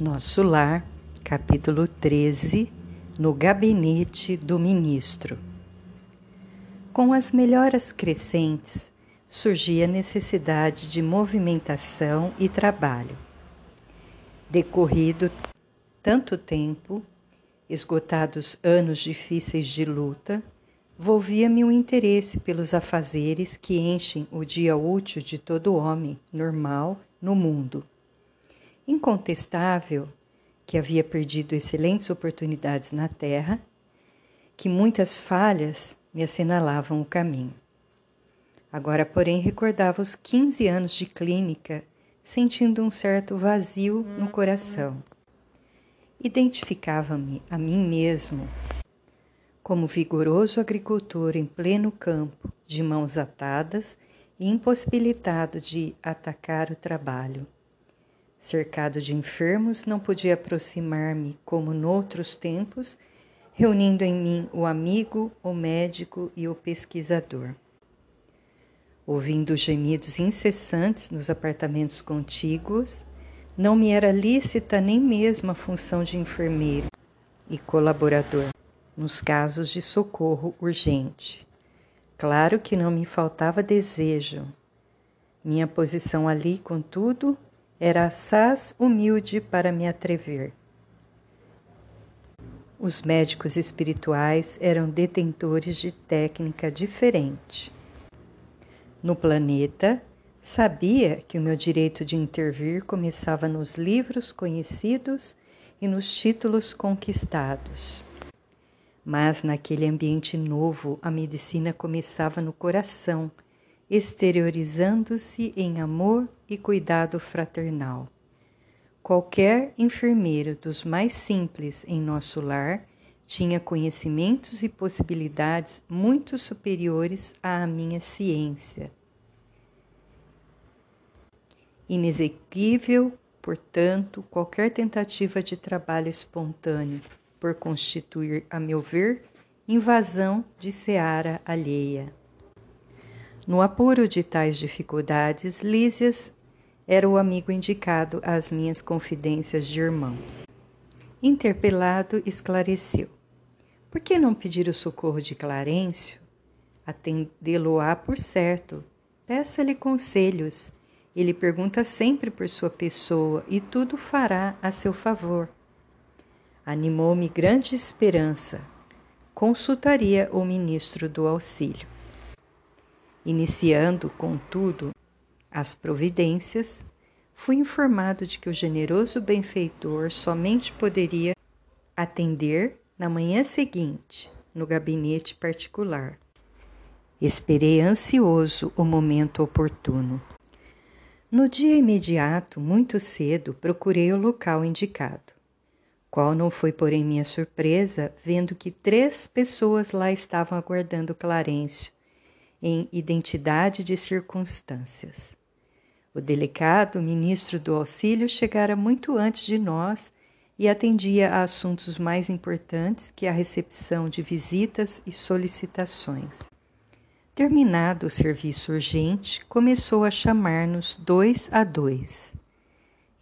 Nosso Lar, capítulo 13 No Gabinete do Ministro. Com as melhoras crescentes, surgia a necessidade de movimentação e trabalho. Decorrido tanto tempo, esgotados anos difíceis de luta, volvia-me o interesse pelos afazeres que enchem o dia útil de todo homem normal no mundo incontestável que havia perdido excelentes oportunidades na Terra, que muitas falhas me assinalavam o caminho. Agora, porém, recordava os 15 anos de clínica, sentindo um certo vazio no coração. Identificava-me a mim mesmo como vigoroso agricultor em pleno campo, de mãos atadas e impossibilitado de atacar o trabalho. Cercado de enfermos, não podia aproximar-me como noutros tempos, reunindo em mim o amigo, o médico e o pesquisador. Ouvindo gemidos incessantes nos apartamentos contíguos, não me era lícita nem mesmo a função de enfermeiro e colaborador nos casos de socorro urgente. Claro que não me faltava desejo. Minha posição ali, contudo, era assaz humilde para me atrever. Os médicos espirituais eram detentores de técnica diferente. No planeta, sabia que o meu direito de intervir começava nos livros conhecidos e nos títulos conquistados. Mas naquele ambiente novo, a medicina começava no coração exteriorizando-se em amor e cuidado fraternal. Qualquer enfermeiro dos mais simples em nosso lar tinha conhecimentos e possibilidades muito superiores à minha ciência. Inexequível, portanto, qualquer tentativa de trabalho espontâneo, por constituir, a meu ver, invasão de seara alheia. No apuro de tais dificuldades, Lísias era o amigo indicado às minhas confidências de irmão. Interpelado, esclareceu. Por que não pedir o socorro de Clarencio? Atendê-lo-á por certo. Peça-lhe conselhos. Ele pergunta sempre por sua pessoa e tudo fará a seu favor. Animou-me grande esperança. Consultaria o ministro do auxílio. Iniciando, contudo, as providências, fui informado de que o generoso benfeitor somente poderia atender na manhã seguinte, no gabinete particular. Esperei ansioso o momento oportuno. No dia imediato, muito cedo, procurei o local indicado. Qual não foi, porém, minha surpresa, vendo que três pessoas lá estavam aguardando Clarencio, em identidade de circunstâncias. O delicado ministro do auxílio chegara muito antes de nós e atendia a assuntos mais importantes que a recepção de visitas e solicitações. Terminado o serviço urgente, começou a chamar-nos dois a dois.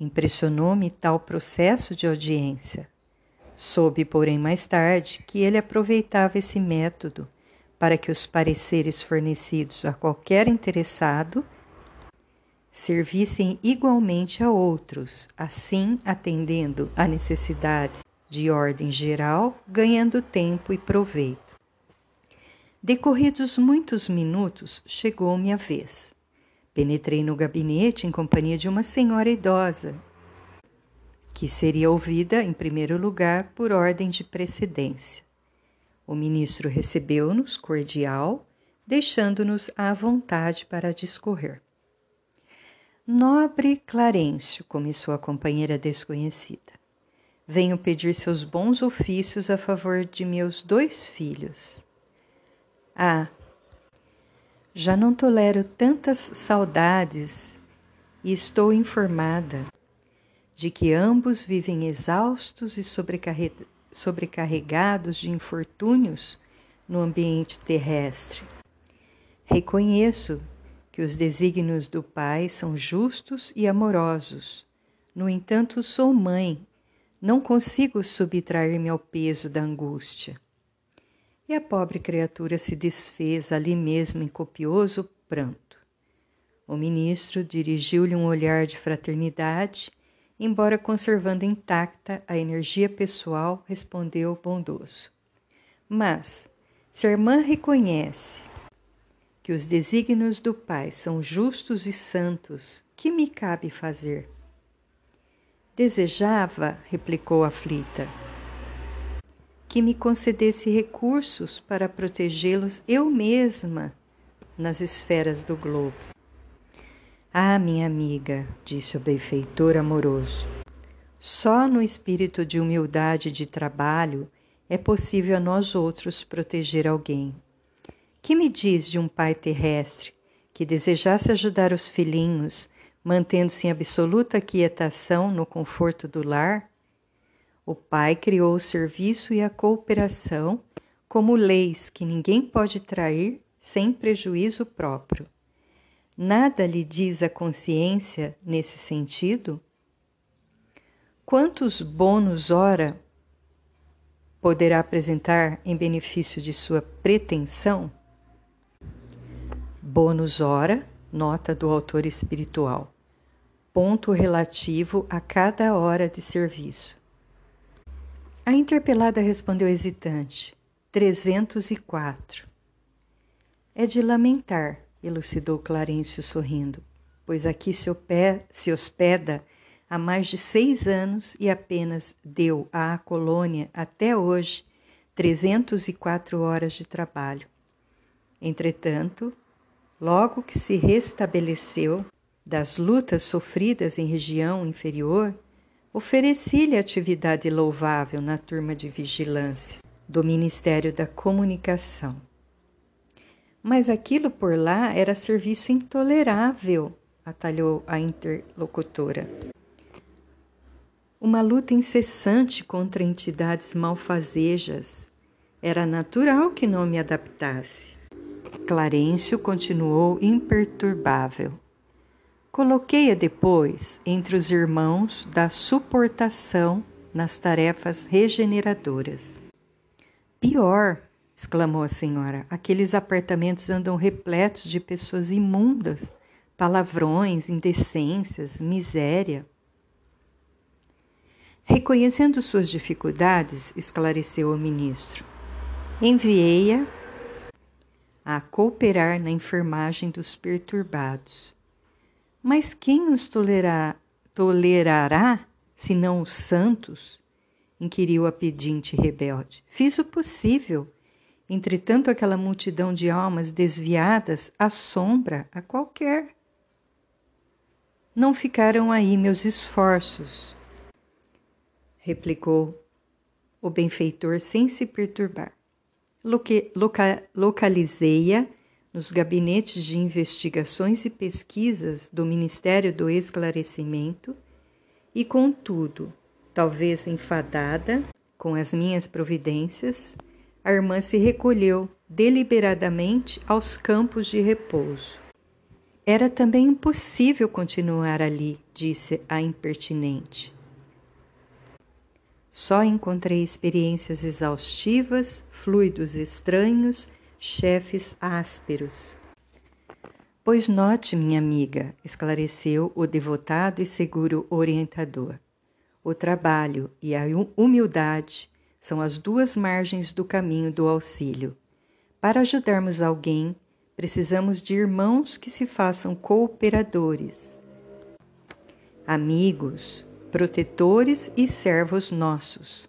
Impressionou-me tal processo de audiência. Soube, porém, mais tarde que ele aproveitava esse método para que os pareceres fornecidos a qualquer interessado servissem igualmente a outros, assim atendendo a necessidades de ordem geral, ganhando tempo e proveito. Decorridos muitos minutos, chegou-me a vez. Penetrei no gabinete em companhia de uma senhora idosa, que seria ouvida em primeiro lugar por ordem de precedência. O ministro recebeu-nos cordial, deixando-nos à vontade para discorrer. Nobre Clarencio, começou a companheira desconhecida, venho pedir seus bons ofícios a favor de meus dois filhos. Ah, já não tolero tantas saudades e estou informada de que ambos vivem exaustos e sobrecarregados sobrecarregados de infortúnios no ambiente terrestre. Reconheço que os desígnios do Pai são justos e amorosos. No entanto, sou mãe, não consigo subtrair-me ao peso da angústia. E a pobre criatura se desfez ali mesmo em copioso pranto. O ministro dirigiu-lhe um olhar de fraternidade, embora conservando intacta a energia pessoal, respondeu bondoso. Mas, se a irmã reconhece que os desígnios do Pai são justos e santos, que me cabe fazer? Desejava, replicou aflita, que me concedesse recursos para protegê-los eu mesma nas esferas do globo. Ah, minha amiga, disse o benfeitor amoroso, só no espírito de humildade de trabalho é possível a nós outros proteger alguém. Que me diz de um pai terrestre que desejasse ajudar os filhinhos, mantendo-se em absoluta quietação no conforto do lar? O pai criou o serviço e a cooperação como leis que ninguém pode trair sem prejuízo próprio. Nada lhe diz a consciência nesse sentido? Quantos bônus ora poderá apresentar em benefício de sua pretensão? Bônus hora, nota do autor espiritual. Ponto relativo a cada hora de serviço. A interpelada respondeu hesitante: 304. É de lamentar, elucidou Clarencio sorrindo, pois aqui se, se hospeda há mais de seis anos e apenas deu à colônia até hoje 304 horas de trabalho. Entretanto, logo que se restabeleceu das lutas sofridas em região inferior, ofereci-lhe atividade louvável na turma de vigilância do Ministério da Comunicação. Mas aquilo por lá era serviço intolerável, atalhou a interlocutora uma luta incessante contra entidades malfazejas. Era natural que não me adaptasse. Clarencio continuou imperturbável. Coloquei-a depois entre os irmãos da suportação nas tarefas regeneradoras. Pior, exclamou a senhora, aqueles apartamentos andam repletos de pessoas imundas, palavrões, indecências, miséria. Reconhecendo suas dificuldades, esclareceu o ministro, enviei-a a cooperar na enfermagem dos perturbados. Mas quem os tolerará, tolerará senão os santos? inquiriu a pedinte rebelde. Fiz o possível. Entretanto, aquela multidão de almas desviadas assombra a qualquer. Não ficaram aí meus esforços replicou o benfeitor sem se perturbar. Loca Localizei-a nos gabinetes de investigações e pesquisas do Ministério do Esclarecimento e, contudo, talvez enfadada com as minhas providências, a irmã se recolheu deliberadamente aos campos de repouso. Era também impossível continuar ali, disse a impertinente. Só encontrei experiências exaustivas, fluidos estranhos, chefes ásperos. Pois note, minha amiga, esclareceu o devotado e seguro orientador. O trabalho e a humildade são as duas margens do caminho do auxílio. Para ajudarmos alguém, precisamos de irmãos que se façam cooperadores. Amigos, protetores e servos nossos.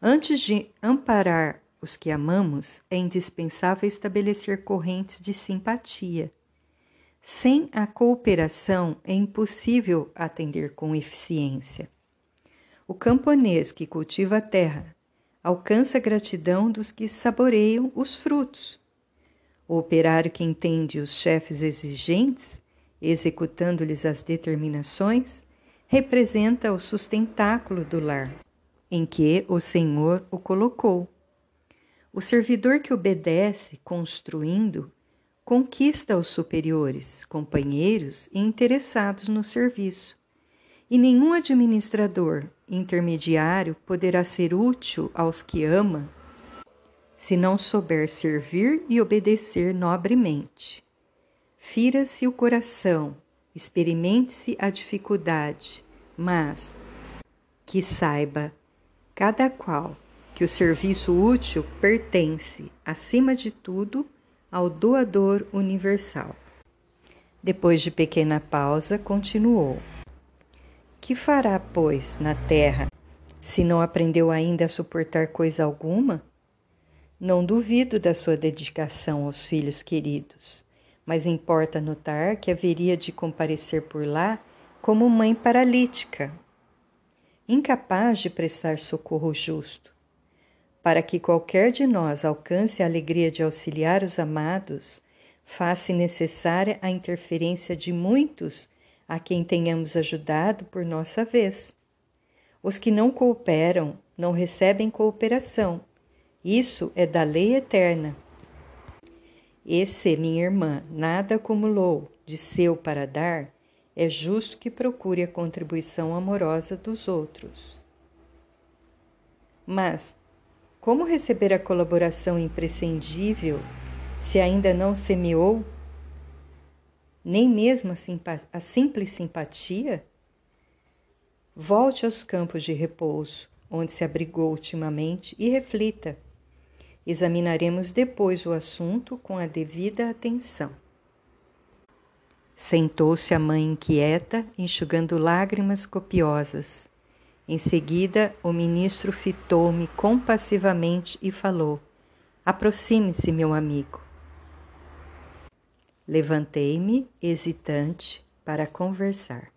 Antes de amparar os que amamos, é indispensável estabelecer correntes de simpatia. Sem a cooperação é impossível atender com eficiência. O camponês que cultiva a terra alcança a gratidão dos que saboreiam os frutos. O operário que entende os chefes exigentes, executando-lhes as determinações, representa o sustentáculo do lar, em que o Senhor o colocou. O servidor que obedece, construindo, conquista os superiores, companheiros e interessados no serviço. E nenhum administrador intermediário poderá ser útil aos que ama se não souber servir e obedecer nobremente. Fira-se o coração, experimente-se a dificuldade, mas que saiba cada qual que o serviço útil pertence, acima de tudo, ao doador universal. Depois de pequena pausa, continuou: Que fará, pois, na terra, se não aprendeu ainda a suportar coisa alguma? Não duvido da sua dedicação aos filhos queridos, mas importa notar que haveria de comparecer por lá como mãe paralítica, incapaz de prestar socorro justo. Para que qualquer de nós alcance a alegria de auxiliar os amados, faz-se necessária a interferência de muitos a quem tenhamos ajudado por nossa vez. Os que não cooperam não recebem cooperação isso é da lei eterna. E se minha irmã nada acumulou de seu para dar, é justo que procure a contribuição amorosa dos outros. Mas, como receber a colaboração imprescindível se ainda não semeou nem mesmo a, a simples simpatia? Volte aos campos de repouso, onde se abrigou ultimamente, e reflita Examinaremos depois o assunto com a devida atenção. Sentou-se a mãe inquieta, enxugando lágrimas copiosas. Em seguida, o ministro fitou-me compassivamente e falou: Aproxime-se, meu amigo. Levantei-me, hesitante, para conversar.